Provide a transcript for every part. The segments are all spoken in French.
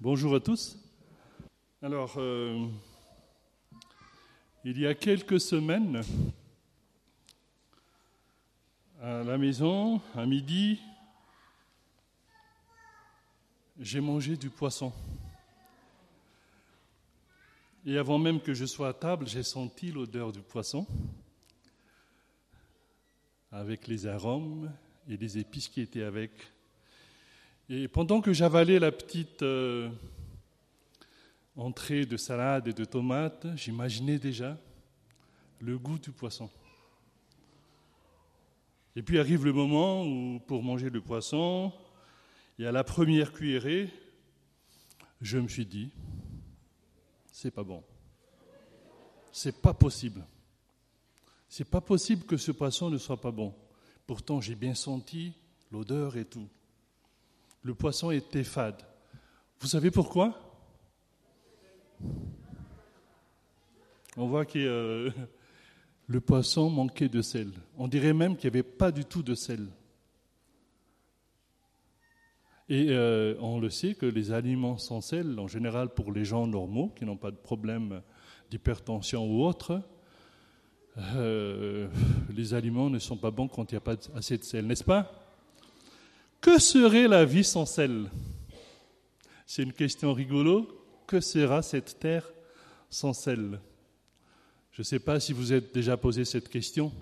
Bonjour à tous. Alors, euh, il y a quelques semaines, à la maison, à midi, j'ai mangé du poisson. Et avant même que je sois à table, j'ai senti l'odeur du poisson, avec les arômes et les épices qui étaient avec. Et pendant que j'avalais la petite euh, entrée de salade et de tomates, j'imaginais déjà le goût du poisson. Et puis arrive le moment où, pour manger le poisson, et à la première cuillerée, je me suis dit, c'est pas bon. C'est pas possible. C'est pas possible que ce poisson ne soit pas bon. Pourtant, j'ai bien senti l'odeur et tout le poisson était fade. Vous savez pourquoi? On voit que euh, le poisson manquait de sel. On dirait même qu'il n'y avait pas du tout de sel. Et euh, on le sait que les aliments sans sel, en général pour les gens normaux qui n'ont pas de problème d'hypertension ou autre, euh, les aliments ne sont pas bons quand il n'y a pas assez de sel, n'est-ce pas? Que serait la vie sans sel? C'est une question rigolo. Que sera cette terre sans sel? Je ne sais pas si vous êtes déjà posé cette question.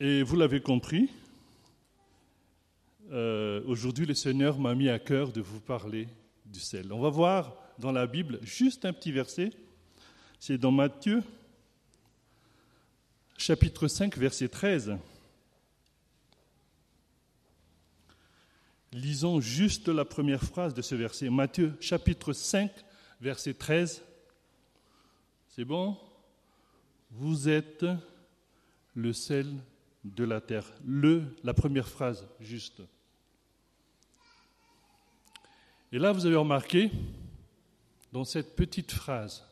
Et vous l'avez compris, euh, aujourd'hui le Seigneur m'a mis à cœur de vous parler du sel. On va voir dans la Bible juste un petit verset. C'est dans Matthieu, chapitre 5, verset 13. Lisons juste la première phrase de ce verset. Matthieu chapitre 5, verset 13. C'est bon? Vous êtes le sel de la terre. Le, la première phrase, juste. Et là, vous avez remarqué, dans cette petite phrase,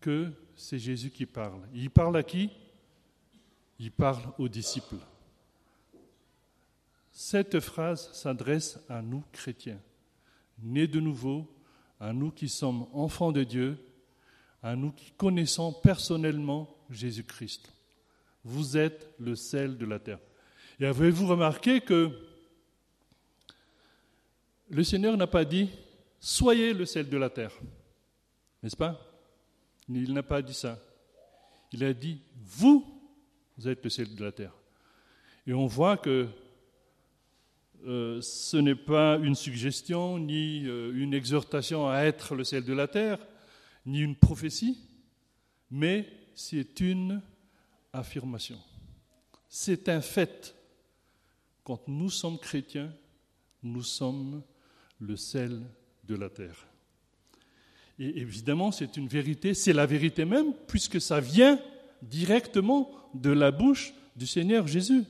que c'est Jésus qui parle. Il parle à qui? Il parle aux disciples. Cette phrase s'adresse à nous chrétiens, nés de nouveau, à nous qui sommes enfants de Dieu, à nous qui connaissons personnellement Jésus-Christ. Vous êtes le sel de la terre. Et avez-vous remarqué que le Seigneur n'a pas dit Soyez le sel de la terre, n'est-ce pas? Il n'a pas dit ça. Il a dit Vous, vous êtes le sel de la terre. Et on voit que euh, ce n'est pas une suggestion, ni euh, une exhortation à être le sel de la terre, ni une prophétie, mais c'est une affirmation. C'est un fait. Quand nous sommes chrétiens, nous sommes le sel de la terre. Et évidemment, c'est une vérité, c'est la vérité même, puisque ça vient directement de la bouche du Seigneur Jésus.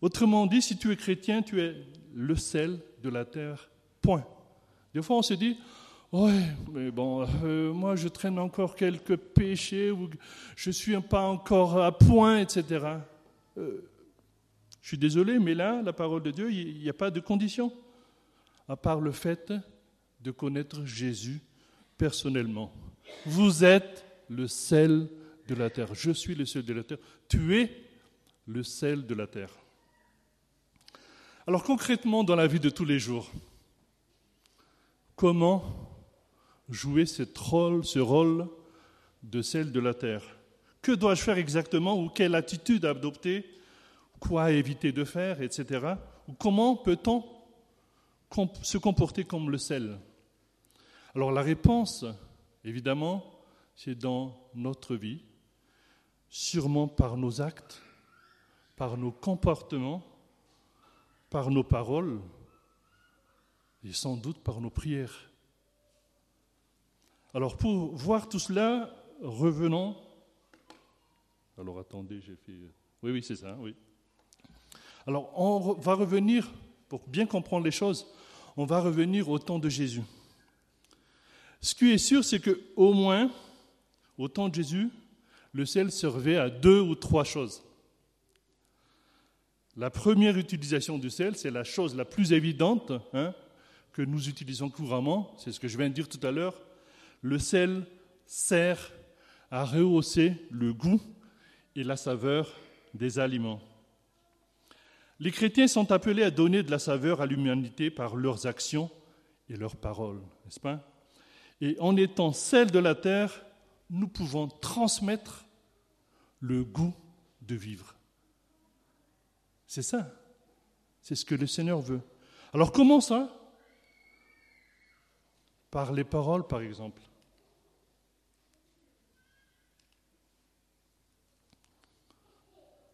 Autrement dit, si tu es chrétien, tu es le sel de la terre. Point. Des fois, on se dit, ouais, mais bon, euh, moi, je traîne encore quelques péchés ou je suis pas encore à point, etc. Euh, je suis désolé, mais là, la parole de Dieu, il n'y a pas de condition, à part le fait de connaître Jésus personnellement. Vous êtes le sel de la terre. Je suis le sel de la terre. Tu es le sel de la terre. Alors concrètement, dans la vie de tous les jours, comment jouer ce rôle, ce rôle de celle de la terre? Que dois-je faire exactement ou quelle attitude adopter? Quoi éviter de faire, etc. Ou comment peut-on se comporter comme le sel? Alors la réponse, évidemment, c'est dans notre vie, sûrement par nos actes, par nos comportements, par nos paroles et sans doute par nos prières. Alors pour voir tout cela, revenons. Alors attendez, j'ai fait... Oui, oui, c'est ça, oui. Alors on va revenir, pour bien comprendre les choses, on va revenir au temps de Jésus. Ce qui est sûr, c'est que au moins, au temps de Jésus, le sel servait à deux ou trois choses. La première utilisation du sel, c'est la chose la plus évidente hein, que nous utilisons couramment, c'est ce que je viens de dire tout à l'heure. Le sel sert à rehausser le goût et la saveur des aliments. Les chrétiens sont appelés à donner de la saveur à l'humanité par leurs actions et leurs paroles, n'est-ce pas? Et en étant sel de la terre, nous pouvons transmettre le goût de vivre. C'est ça. C'est ce que le Seigneur veut. Alors comment ça? Par les paroles, par exemple.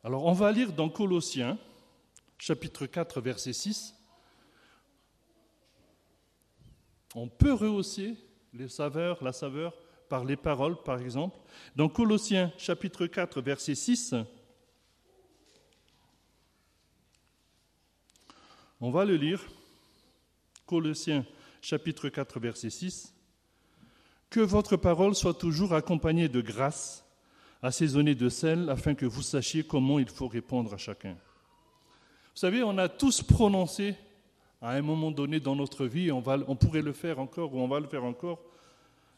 Alors on va lire dans Colossiens, chapitre 4, verset 6. On peut rehausser les saveurs, la saveur par les paroles, par exemple. Dans Colossiens, chapitre 4, verset 6, on va le lire. Colossiens, chapitre 4, verset 6. Que votre parole soit toujours accompagnée de grâce assaisonné de sel, afin que vous sachiez comment il faut répondre à chacun. Vous savez, on a tous prononcé à un moment donné dans notre vie, on, va, on pourrait le faire encore ou on va le faire encore,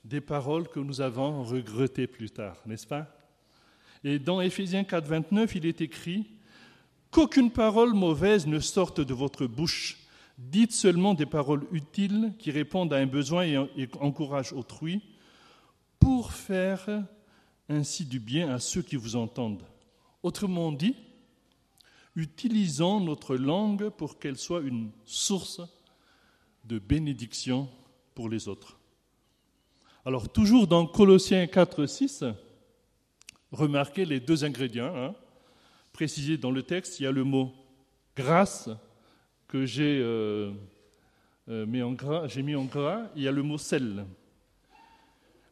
des paroles que nous avons regrettées plus tard, n'est-ce pas? Et dans Éphésiens 4, 29, il est écrit Qu'aucune parole mauvaise ne sorte de votre bouche. Dites seulement des paroles utiles qui répondent à un besoin et encouragent autrui pour faire ainsi du bien à ceux qui vous entendent. Autrement dit, utilisons notre langue pour qu'elle soit une source de bénédiction pour les autres. Alors, toujours dans Colossiens 4, 6, remarquez les deux ingrédients hein, précisés dans le texte. Il y a le mot grâce que j'ai euh, euh, mis, en gras, mis en gras, il y a le mot sel.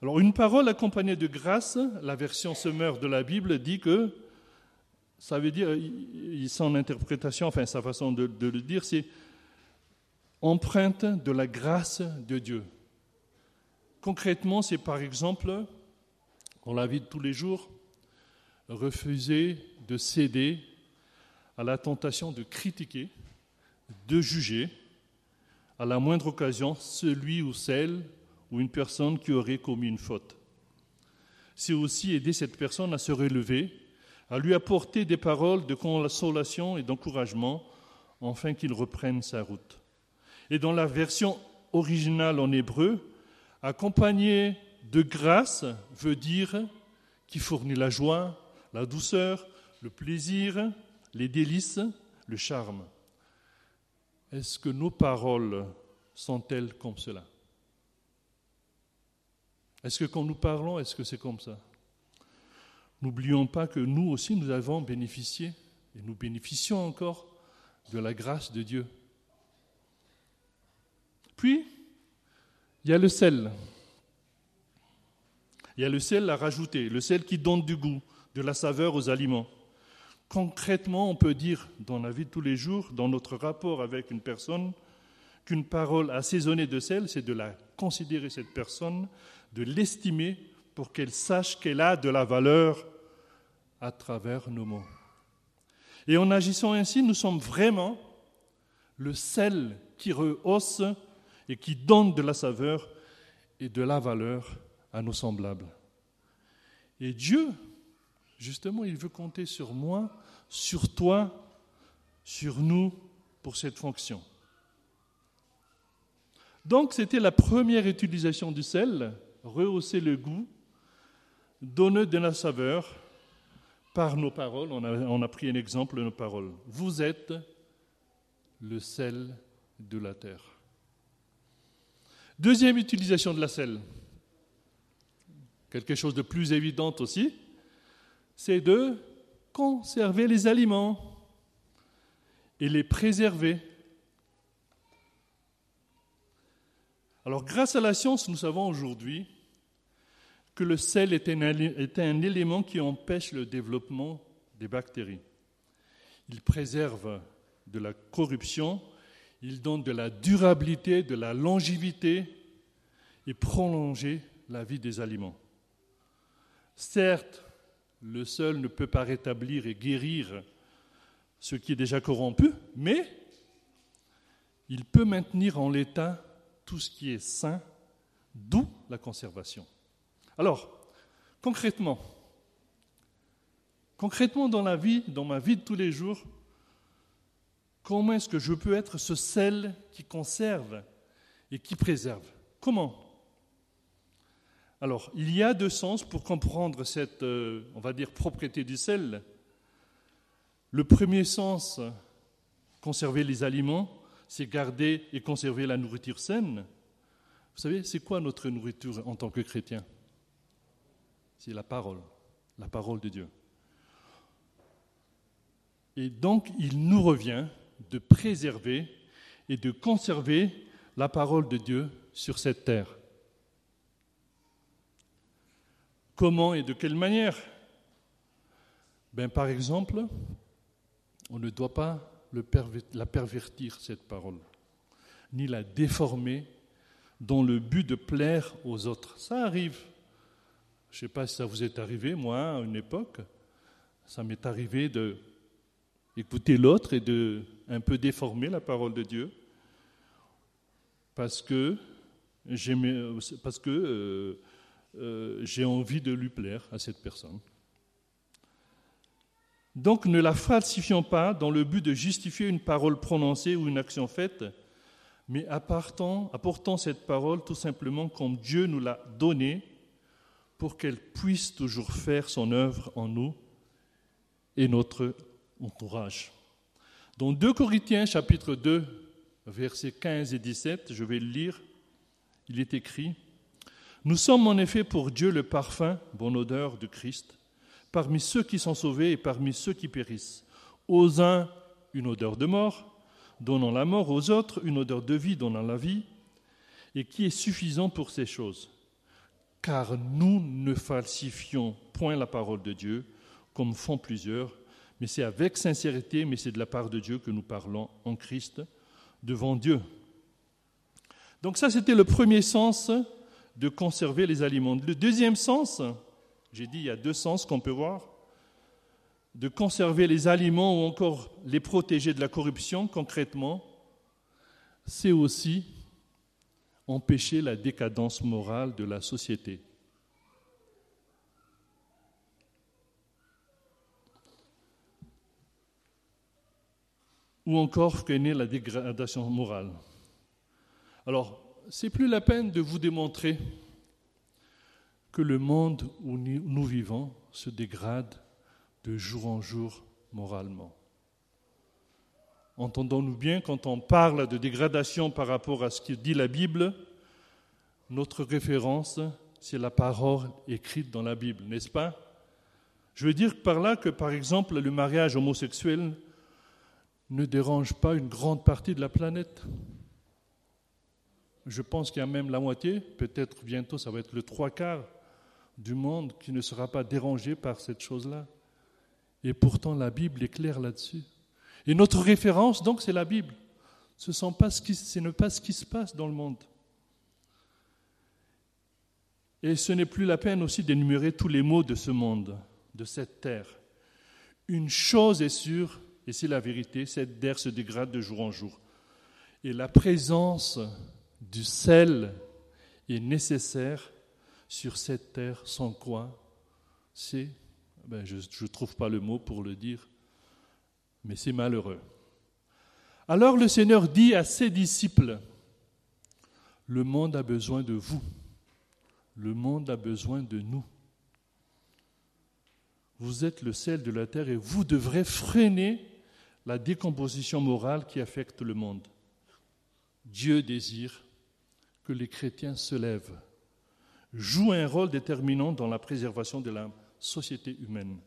Alors une parole accompagnée de grâce, la version semeur de la Bible dit que ça veut dire, son interprétation, enfin sa façon de, le dire, c'est empreinte de la grâce de Dieu. Concrètement, c'est par exemple, dans la vie de tous les jours, refuser de céder à la tentation de critiquer, de juger, à la moindre occasion, celui ou celle ou une personne qui aurait commis une faute. C'est aussi aider cette personne à se relever, à lui apporter des paroles de consolation et d'encouragement, afin qu'il reprenne sa route. Et dans la version originale en hébreu, accompagner de grâce veut dire qui fournit la joie, la douceur, le plaisir, les délices, le charme. Est-ce que nos paroles sont-elles comme cela? Est-ce que quand nous parlons, est-ce que c'est comme ça? N'oublions pas que nous aussi, nous avons bénéficié, et nous bénéficions encore, de la grâce de Dieu. Puis, il y a le sel. Il y a le sel à rajouter, le sel qui donne du goût, de la saveur aux aliments. Concrètement, on peut dire dans la vie de tous les jours, dans notre rapport avec une personne, qu'une parole assaisonnée de sel, c'est de la considérer cette personne de l'estimer pour qu'elle sache qu'elle a de la valeur à travers nos mots. Et en agissant ainsi, nous sommes vraiment le sel qui rehausse et qui donne de la saveur et de la valeur à nos semblables. Et Dieu, justement, il veut compter sur moi, sur toi, sur nous pour cette fonction. Donc c'était la première utilisation du sel rehausser le goût, donner de la saveur par nos paroles. On a, pris un exemple de nos paroles. Vous êtes le sel de la terre. Deuxième utilisation de la sel, quelque chose de plus évident aussi, c'est de conserver les aliments et les préserver. Alors grâce à la science, nous savons aujourd'hui que le sel est un, élément qui empêche le développement des bactéries. Il préserve de la corruption, il donne de la durabilité, de la longévité et prolonger la vie des aliments. Certes, le seul ne peut pas rétablir et guérir ce qui est déjà corrompu, mais il peut maintenir en l'état tout ce qui est sain, d'où la conservation. Alors, concrètement, concrètement dans la vie, dans ma vie de tous les jours, comment est-ce que je peux être ce sel qui conserve et qui préserve? Comment? Alors, il y a deux sens pour comprendre cette, euh, on va dire, propriété du sel. Le premier sens, conserver les aliments, c'est garder et conserver la nourriture saine. Vous savez, c'est quoi notre nourriture en tant que chrétien? C'est la parole, la parole de Dieu. Et donc, il nous revient de préserver et de conserver la parole de Dieu sur cette terre. Comment et de quelle manière ben, Par exemple, on ne doit pas la pervertir, cette parole, ni la déformer dans le but de plaire aux autres. Ça arrive. Je ne sais pas si ça vous est arrivé, moi, à une époque, ça m'est arrivé de écouter l'autre et de un peu déformer la parole de Dieu parce que parce que euh, euh, j'ai envie de lui plaire à cette personne. Donc ne la falsifions pas dans le but de justifier une parole prononcée ou une action faite, mais apportons, cette parole tout simplement comme Dieu nous l'a donnée pour qu'elle puisse toujours faire son œuvre en nous et notre entourage. Dans 2 Corinthiens chapitre 2, versets 15 et 17, je vais le lire, il est écrit nous sommes en effet pour Dieu le parfum, bonne odeur de Christ, parmi ceux qui sont sauvés et parmi ceux qui périssent. Aux uns, une odeur de mort, donnant la mort, aux autres, une odeur de vie, donnant la vie, et qui est suffisant pour ces choses. Car nous ne falsifions point la parole de Dieu, comme font plusieurs, mais c'est avec sincérité, mais c'est de la part de Dieu que nous parlons en Christ devant Dieu. Donc ça, c'était le premier sens de conserver les aliments. Le deuxième sens, j'ai dit il y a deux sens qu'on peut voir, de conserver les aliments ou encore les protéger de la corruption concrètement, c'est aussi empêcher la décadence morale de la société. Ou encore freiner la dégradation morale. Alors, c'est plus la peine de vous démontrer que le monde où nous vivons se dégrade de jour en jour moralement. Entendons-nous bien, quand on parle de dégradation par rapport à ce que dit la Bible, notre référence, c'est la parole écrite dans la Bible, n'est-ce pas? Je veux dire par là que, par exemple, le mariage homosexuel ne dérange pas une grande partie de la planète. Je pense qu'il y a même la moitié, peut-être bientôt ça va être le trois quarts du monde qui ne sera pas dérangé par cette chose-là. Et pourtant la Bible est claire là-dessus. Et notre référence, donc, c'est la Bible. Ce n'est pas, ce qui se passe dans le monde. Et ce n'est plus la peine aussi d'énumérer tous les maux de ce monde, de cette terre. Une chose est sûre, et c'est la vérité, cette terre se dégrade de jour en jour. Et la présence du sel est nécessaire sur cette terre sans quoi c'est, ben je ne trouve pas le mot pour le dire, mais c'est malheureux. Alors le Seigneur dit à ses disciples, le monde a besoin de vous, le monde a besoin de nous. Vous êtes le sel de la terre et vous devrez freiner la décomposition morale qui affecte le monde. Dieu désire que les chrétiens se lèvent, jouent un rôle déterminant dans la préservation de la société humaine.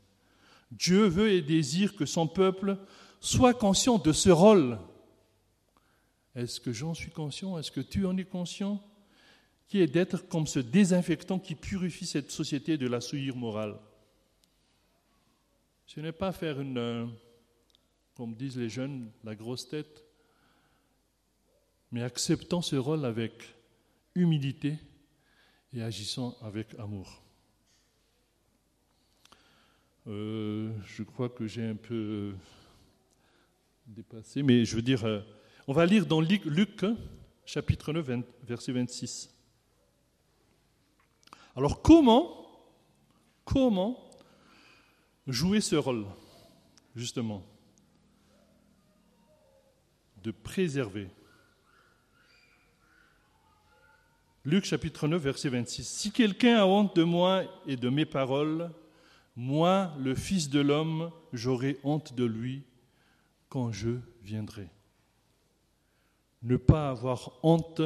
Dieu veut et désire que son peuple soit conscient de ce rôle. Est-ce que j'en suis conscient? Est-ce que tu en es conscient? Qui est d'être comme ce désinfectant qui purifie cette société de la souillure morale? Ce n'est pas faire une, euh, comme disent les jeunes, la grosse tête, mais acceptant ce rôle avec humilité et agissant avec amour. Euh, je crois que j'ai un peu dépassé, mais je veux dire, euh, on va lire dans Luc, chapitre 9, verset 26. Alors comment, comment jouer ce rôle, justement, de préserver Luc chapitre 9, verset 26. Si quelqu'un a honte de moi et de mes paroles, moi, le Fils de l'homme, j'aurai honte de lui quand je viendrai. Ne pas avoir honte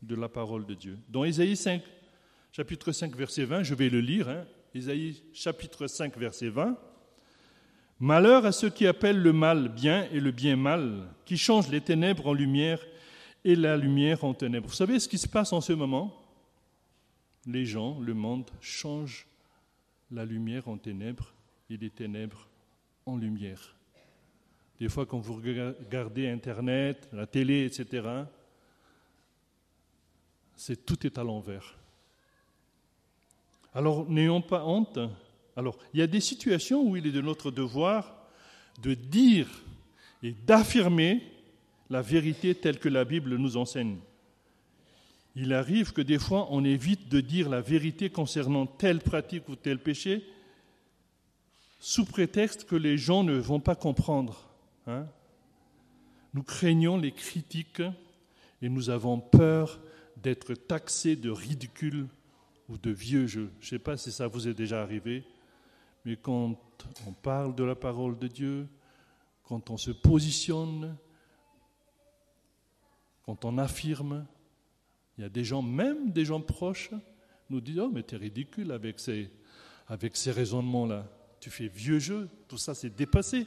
de la parole de Dieu. Dans Ésaïe 5, chapitre 5, verset 20, je vais le lire, hein. Chapitre 5, verset 20. Malheur à ceux qui appellent le mal bien et le bien mal, qui changent les ténèbres en lumière et la lumière en ténèbres. Vous savez ce qui se passe en ce moment? Les gens, le monde change la lumière en ténèbres et les ténèbres en lumière. Des fois, quand vous regardez Internet, la télé, etc., c'est tout est à l'envers. Alors, n'ayons pas honte. Alors, il y a des situations où il est de notre devoir de dire et d'affirmer la vérité telle que la Bible nous enseigne. Il arrive que des fois on évite de dire la vérité concernant telle pratique ou tel péché sous prétexte que les gens ne vont pas comprendre. Hein. Nous craignons les critiques et nous avons peur d'être taxés de ridicule ou de vieux jeu. Je ne sais pas si ça vous est déjà arrivé, mais quand on parle de la parole de Dieu, quand on se positionne, quand on affirme, il y a des gens, même des gens proches, nous disent Oh, mais tu es ridicule avec ces, avec ces raisonnements-là. Tu fais vieux jeu, tout ça c'est dépassé.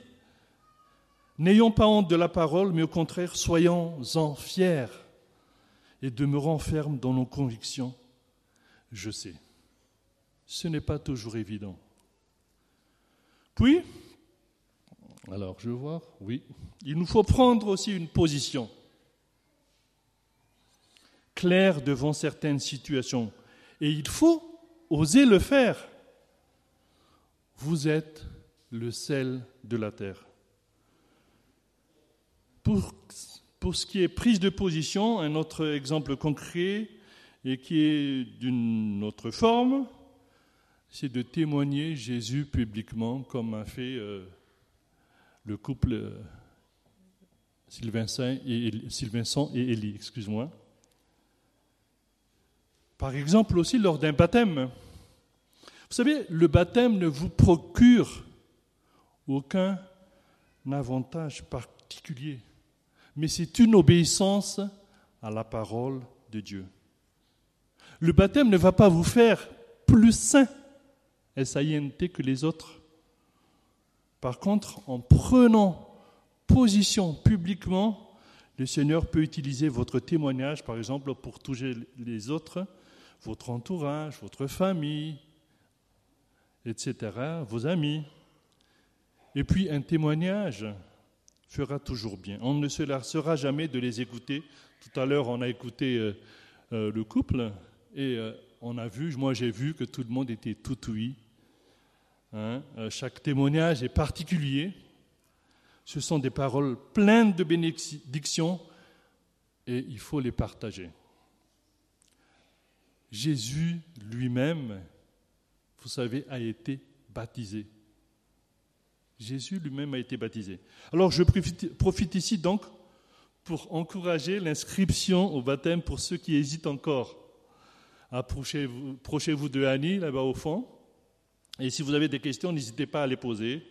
N'ayons pas honte de la parole, mais au contraire, soyons-en fiers et demeurons fermes dans nos convictions. Je sais, ce n'est pas toujours évident. Puis, alors je vois, oui, il nous faut prendre aussi une position clair devant certaines situations. Et il faut oser le faire. Vous êtes le sel de la terre. Pour, ce qui est prise de position, un autre exemple concret et qui est d'une autre forme, c'est de témoigner Jésus publiquement, comme a fait euh, le couple euh, Sylvain et, Sylvain et Élie, excuse-moi. Par exemple aussi lors d'un baptême. Vous savez, le baptême ne vous procure aucun avantage particulier, mais c'est une obéissance à la parole de Dieu. Le baptême ne va pas vous faire plus saint, S-A-I-N-T, que les autres. Par contre, en prenant position publiquement, le Seigneur peut utiliser votre témoignage, par exemple, pour toucher les autres votre entourage, votre famille, etc., vos amis. Et puis un témoignage fera toujours bien. On ne se lassera jamais de les écouter. Tout à l'heure, on a écouté euh, euh, le couple et euh, on a vu, moi j'ai vu que tout le monde était tout. Hein. chaque témoignage est particulier. Ce sont des paroles pleines de bénédictions et il faut les partager. Jésus lui-même, vous savez, a été baptisé. Jésus lui-même a été baptisé. Alors je profite ici donc pour encourager l'inscription au baptême pour ceux qui hésitent encore. Approchez-vous de Annie là-bas au fond. Et si vous avez des questions, n'hésitez pas à les poser.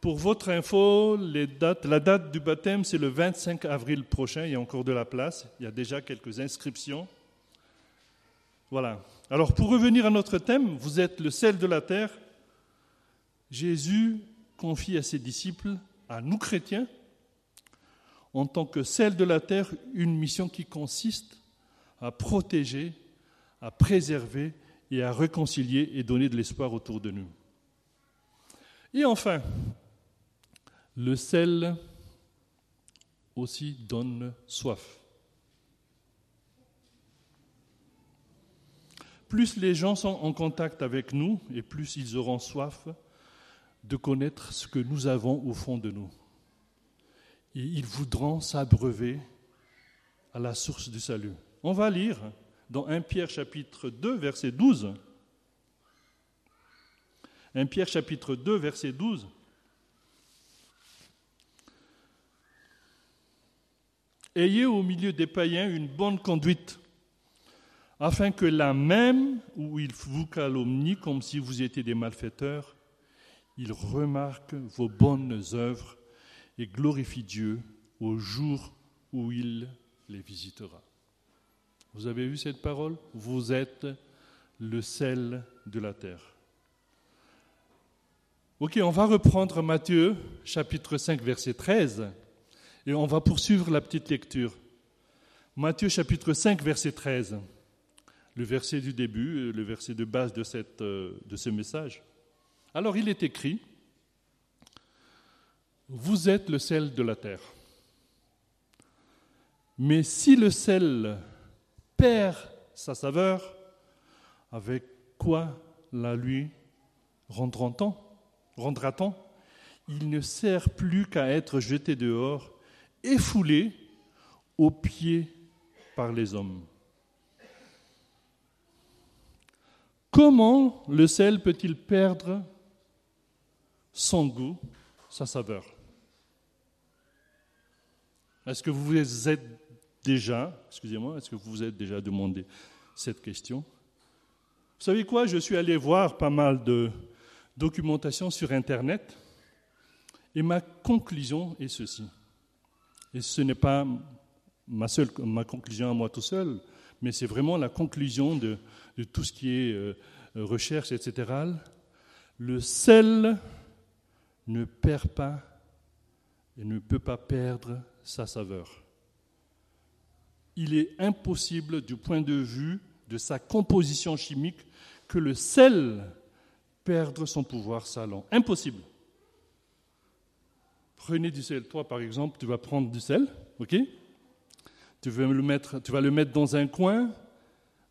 Pour votre info, la date du baptême, c'est le 25 avril prochain. Il y a encore de la place. Il y a déjà quelques inscriptions. Voilà. Alors pour revenir à notre thème, vous êtes le sel de la terre. Jésus confie à ses disciples, à nous chrétiens, en tant que sel de la terre, une mission qui consiste à protéger, à préserver et à réconcilier et donner de l'espoir autour de nous. Et enfin, le sel aussi donne soif. Plus les gens sont en contact avec nous et plus ils auront soif de connaître ce que nous avons au fond de nous. et ils voudront s'abreuver à la source du salut. On va lire dans 1 Pierre chapitre 2 verset 12. 1 Pierre chapitre 2 verset 12. Ayez au milieu des païens une bonne conduite, afin que là même où ils vous calomnient comme si vous étiez des malfaiteurs, ils remarquent vos bonnes œuvres et glorifient Dieu au jour où il les visitera. Vous avez vu cette parole? Vous êtes le sel de la terre. Ok, on va reprendre Matthieu chapitre 5 verset 13 et on va poursuivre la petite lecture. Matthieu chapitre 5 verset 13, le verset du début, le verset de base euh, de ce message. Alors il est écrit, Vous êtes le sel de la terre. Mais si le sel perd sa saveur, avec quoi la lui rendra-t-on rendra-t-on? Il ne sert plus qu'à être jeté dehors et foulé aux pieds par les hommes. Comment le sel peut-il perdre son goût, sa saveur? Est-ce que vous vous êtes déjà, excusez-moi, est-ce que vous êtes déjà demandé cette question? Vous savez quoi? Je suis allé voir pas mal de documentation sur Internet et ma conclusion est ceci. Et ce n'est pas ma, conclusion à moi tout seul, mais c'est vraiment la conclusion de, tout ce qui est euh, recherche, etc. Le sel ne perd pas et ne peut pas perdre sa saveur. Il est impossible du point de vue de sa composition chimique que le sel perde son pouvoir salant. Impossible. Prenez du sel. Toi, par exemple, tu vas prendre du sel, ok? Tu, vas le mettre dans un coin,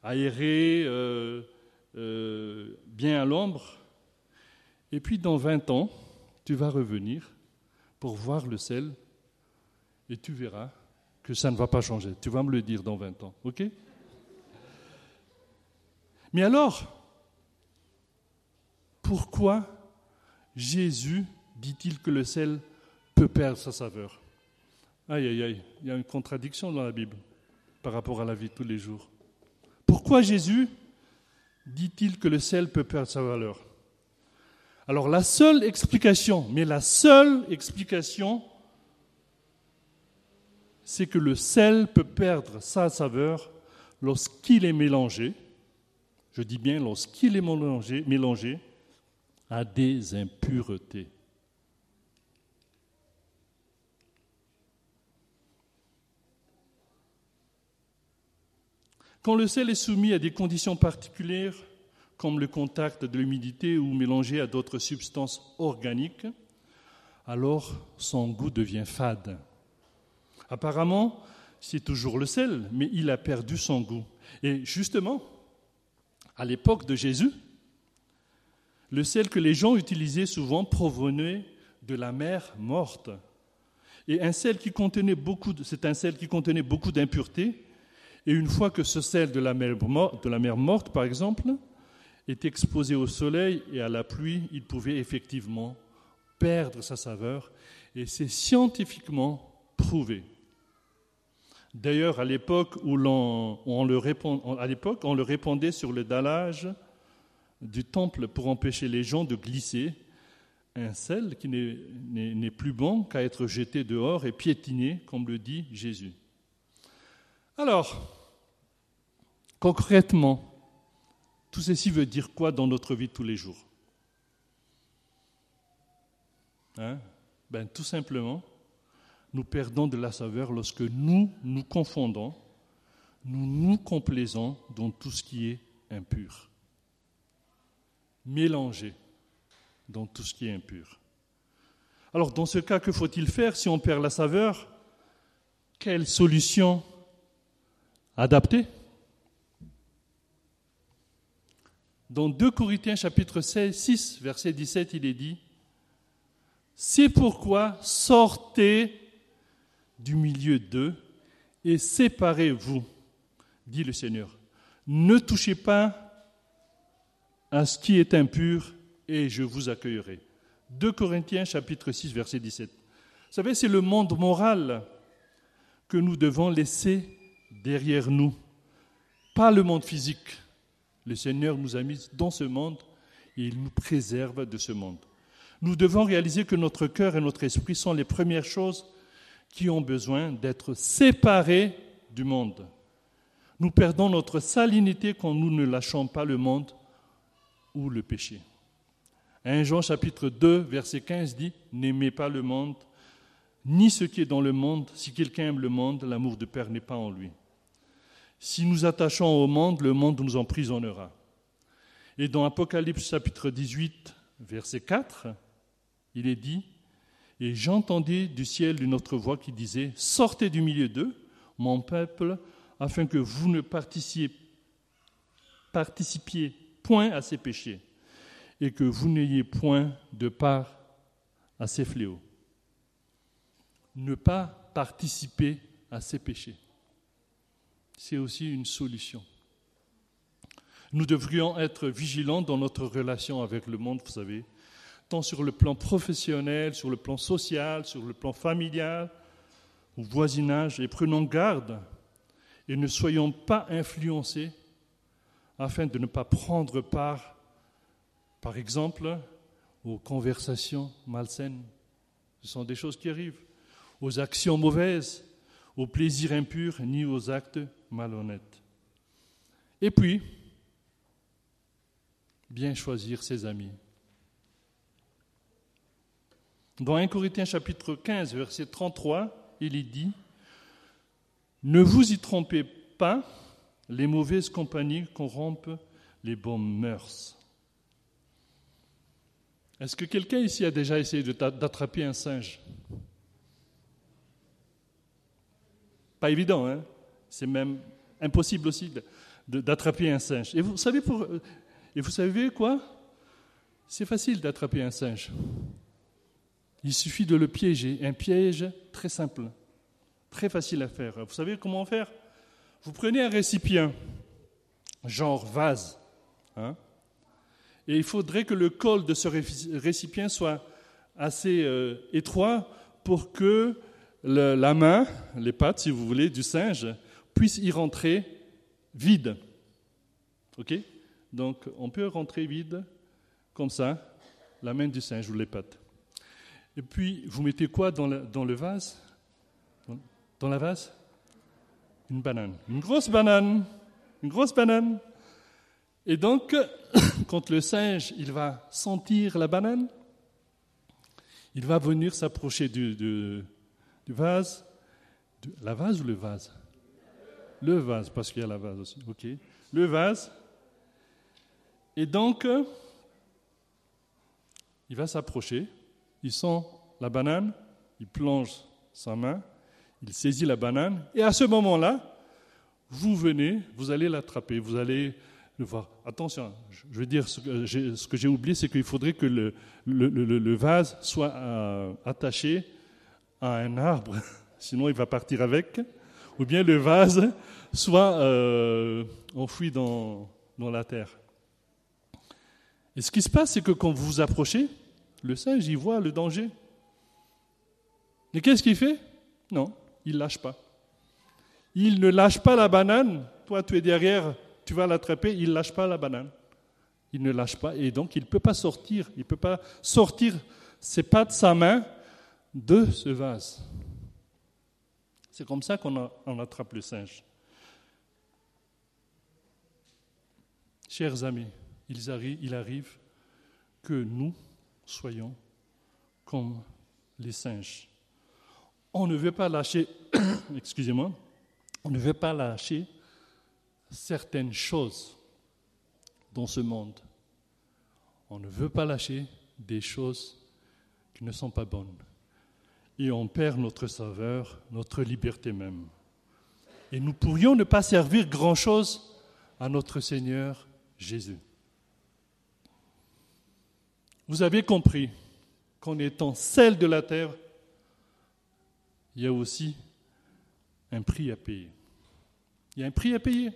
aéré, euh, euh, bien à l'ombre. Et puis, dans 20 ans, tu vas revenir pour voir le sel et tu verras que ça ne va pas changer. Tu vas me le dire dans 20 ans, ok? Mais alors, pourquoi Jésus dit-il que le sel peut perdre sa saveur? Aïe, aïe, aïe, il y a une contradiction dans la Bible par rapport à la vie de tous les jours. Pourquoi Jésus dit-il que le sel peut perdre sa valeur? Alors la seule explication, mais la seule explication, c'est que le sel peut perdre sa saveur lorsqu'il est mélangé, je dis bien lorsqu'il est mélangé, mélangé à des impuretés. Quand le sel est soumis à des conditions particulières, comme le contact de l'humidité ou mélangé à d'autres substances organiques, alors son goût devient fade. Apparemment, c'est toujours le sel, mais il a perdu son goût. Et justement, à l'époque de Jésus, le sel que les gens utilisaient souvent provenait de la mer morte. Et un sel qui contenait beaucoup, c'est un sel qui contenait beaucoup d'impuretés et une fois que ce sel de la mer, morte, par exemple, est exposé au soleil et à la pluie, il pouvait effectivement perdre sa saveur. Et c'est scientifiquement prouvé. D'ailleurs, à l'époque où on le répandait sur le dallage du temple pour empêcher les gens de glisser, un sel qui n'est plus bon qu'à être jeté dehors et piétiné, comme le dit Jésus. Alors, concrètement, tout ceci veut dire quoi dans notre vie tous les jours? Hein? Ben, Tout simplement, nous perdons de la saveur lorsque nous nous confondons, nous nous complaisons dans tout ce qui est impur. Mélangé dans tout ce qui est impur. Alors, dans ce cas, que faut-il faire si on perd la saveur? Quelle solution adapté. Dans 2 Corinthiens chapitre 16, 6, verset 17, il est dit, C'est pourquoi sortez du milieu d'eux et séparez-vous, dit le Seigneur. Ne touchez pas à ce qui est impur et je vous accueillerai. 2 Corinthiens chapitre 6 verset 17. Vous savez, c'est le monde moral que nous devons laisser derrière nous, pas le monde physique. Le Seigneur nous a mis dans ce monde et il nous préserve de ce monde. Nous devons réaliser que notre cœur et notre esprit sont les premières choses qui ont besoin d'être séparées du monde. Nous perdons notre salinité quand nous ne lâchons pas le monde ou le péché. 1 Jean chapitre 2 verset 15 dit N'aimez pas le monde, ni ce qui est dans le monde. Si quelqu'un aime le monde, l'amour de Père n'est pas en lui. Si nous attachons au monde, le monde nous emprisonnera. Et dans Apocalypse chapitre 18, verset 4, il est dit, Et j'entendis du ciel une autre voix qui disait, Sortez du milieu d'eux, mon peuple, afin que vous ne participiez, participiez point à ces péchés, et que vous n'ayez point de part à ces fléaux. Ne pas participer à ces péchés, c'est aussi une solution. Nous devrions être vigilants dans notre relation avec le monde, vous savez, tant sur le plan professionnel, sur le plan social, sur le plan familial ou voisinage, et prenons garde et ne soyons pas influencés afin de ne pas prendre part, par exemple, aux conversations malsaines. Ce sont des choses qui arrivent, aux actions mauvaises, aux plaisirs impurs, ni aux actes malhonnêtes. Et puis, bien choisir ses amis. Dans 1 Corinthiens chapitre 15, verset 33, il dit, Ne vous y trompez pas, les mauvaises compagnies corrompent les bonnes mœurs. Est-ce que quelqu'un ici a déjà essayé d'attraper un singe? Pas évident, hein C'est même impossible aussi d'attraper un singe. Et vous savez, quoi? C'est facile d'attraper un singe. Il suffit de le piéger. Un piège très simple, très facile à faire. Vous savez comment faire? Vous prenez un récipient, genre vase, hein, et il faudrait que le col de ce récipient soit assez euh, étroit pour que la main, les pattes, si vous voulez, du singe puisse y rentrer vide. OK? Donc on peut rentrer vide, comme ça, la main du singe ou les pattes. Et puis, vous mettez quoi dans le, vase? Dans la vase? Une banane. Une grosse banane. Une grosse banane. Et donc, quand le singe, il va sentir la banane, il va venir s'approcher du, du, vase. la vase ou le vase? Le vase, parce qu'il y a la vase aussi. OK. Le vase, et donc, il va s'approcher, il sent la banane, il plonge sa main, il saisit la banane, et à ce moment-là, vous venez, vous allez l'attraper, vous allez le voir. Attention, je veux dire, ce que j'ai oublié, c'est qu'il faudrait que le, vase soit euh, attaché à un arbre, sinon il va partir avec, ou bien le vase soit euh, enfoui dans, dans la terre. Et ce qui se passe, c'est que quand vous vous approchez, le singe, il voit le danger. Et qu'est-ce qu'il fait? Non, il lâche pas. Il ne lâche pas la banane. Toi, tu es derrière, tu vas l'attraper. Il ne lâche pas la banane. Il ne lâche pas. Et donc, il ne peut pas sortir. Il ne peut pas sortir ses pattes, sa main de ce vase. C'est comme ça qu'on attrape le singe. Chers amis, il arrive que nous soyons comme les singes. On ne veut pas lâcher, excusez-moi, on ne veut pas lâcher certaines choses dans ce monde. On ne veut pas lâcher des choses qui ne sont pas bonnes. Et on perd notre saveur, notre liberté même. Et nous pourrions ne pas servir grand-chose à notre Seigneur Jésus. Vous avez compris qu'en étant celle de la terre, il y a aussi un prix à payer. Il y a un prix à payer.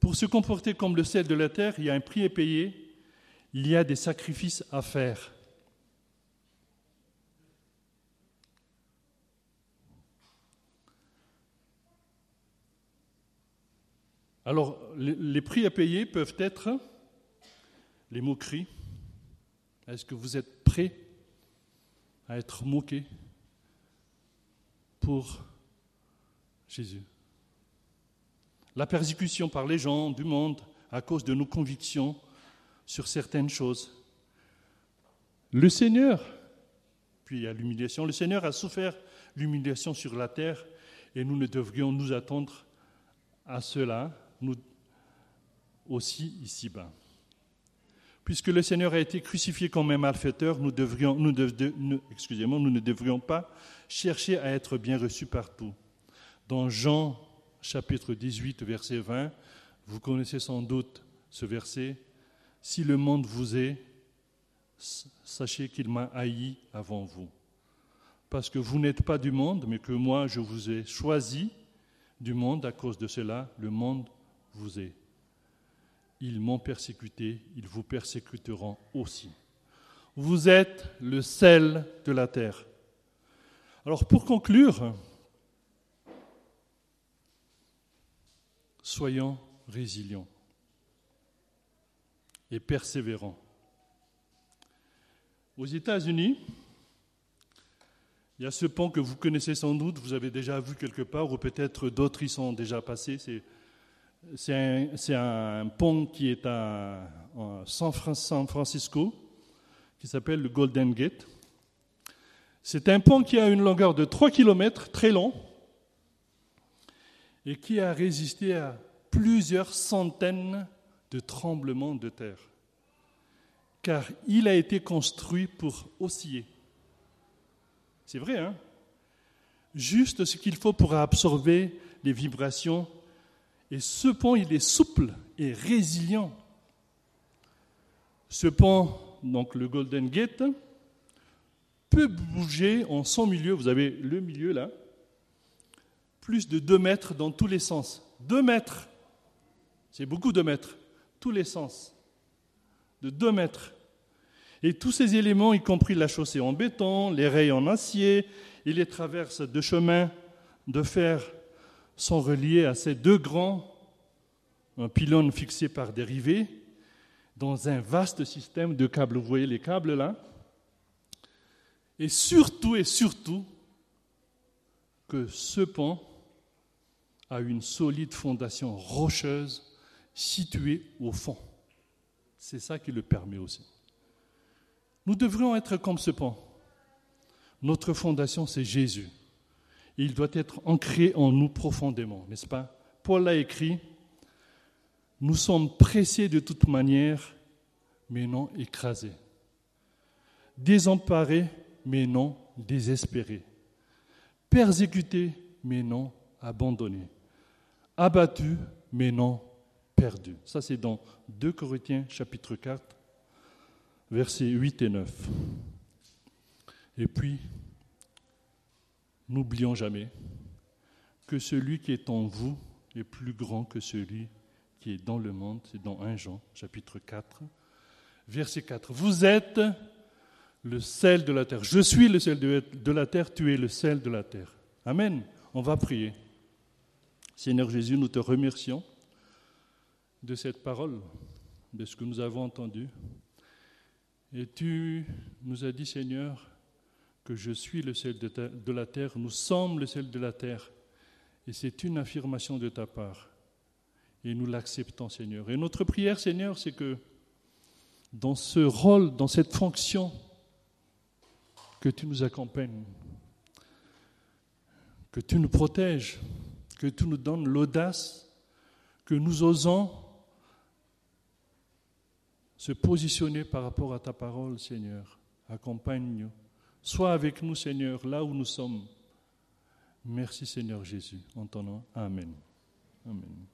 Pour se comporter comme le sel de la terre, il y a un prix à payer. Il y a des sacrifices à faire. Alors, les prix à payer peuvent être les moqueries. Est-ce que vous êtes prêt à être moqué pour Jésus? La persécution par les gens du monde à cause de nos convictions sur certaines choses. Le Seigneur, puis a l'humiliation, le Seigneur a souffert l'humiliation sur la terre et nous ne devrions nous attendre à cela nous aussi ici-bas. Puisque le Seigneur a été crucifié comme un malfaiteur, nous, devrions, excusez-moi, nous ne devrions pas chercher à être bien reçus partout. Dans Jean chapitre 18, verset 20, vous connaissez sans doute ce verset, Si le monde vous est, sachez qu'il m'a haï avant vous. Parce que vous n'êtes pas du monde, mais que moi je vous ai choisi du monde, à cause de cela, le monde vous est. Ils m'ont persécuté, ils vous persécuteront aussi. Vous êtes le sel de la terre. Alors pour conclure, soyons résilients et persévérants. Aux États-Unis, il y a ce pont que vous connaissez sans doute, vous avez déjà vu quelque part, ou peut-être d'autres y sont déjà passés, c'est un, pont qui est à, San Francisco, qui s'appelle le Golden Gate. C'est un pont qui a une longueur de 3 km, très long, et qui a résisté à plusieurs centaines de tremblements de terre, car il a été construit pour osciller. C'est vrai, hein? Juste ce qu'il faut pour absorber les vibrations et ce pont, il est souple et résilient. Ce pont, donc le Golden Gate, peut bouger en son milieu. Vous avez le milieu là, plus de 2 mètres dans tous les sens. 2 mètres, c'est beaucoup de mètres, tous les sens. De 2 mètres. Et tous ces éléments, y compris la chaussée en béton, les rails en acier et les traverses de chemins de fer sont reliés à ces deux grands pylônes fixés par dérivés dans un vaste système de câbles. Vous voyez les câbles là? Et surtout et surtout que ce pont a une solide fondation rocheuse située au fond. C'est ça qui le permet aussi. Nous devrions être comme ce pont. Notre fondation, c'est Jésus il doit être ancré en nous profondément, n'est-ce pas? Paul l'a écrit, nous sommes pressés de toute manière, mais non écrasés. Désemparés, mais non désespérés. Persécutés, mais non abandonnés. Abattus, mais non perdus. Ça, c'est dans 2 Corinthiens chapitre 4, versets 8 et 9. Et puis, N'oublions jamais que celui qui est en vous est plus grand que celui qui est dans le monde. C'est dans 1 Jean, chapitre 4, verset 4. Vous êtes le sel de la terre. Je suis le sel de la terre, tu es le sel de la terre. Amen. On va prier. Seigneur Jésus, nous te remercions de cette parole, de ce que nous avons entendu. Et tu nous as dit, Seigneur, que je suis le sel de, la terre, nous sommes le sel de la terre. Et c'est une affirmation de ta part. Et nous l'acceptons, Seigneur. Et notre prière, Seigneur, c'est que dans ce rôle, dans cette fonction, que tu nous accompagnes, que tu nous protèges, que tu nous donnes l'audace, que nous osons se positionner par rapport à ta parole, Seigneur. Accompagne-nous. Sois avec nous, Seigneur, là où nous sommes. Merci, Seigneur Jésus. En ton nom. Amen. Amen.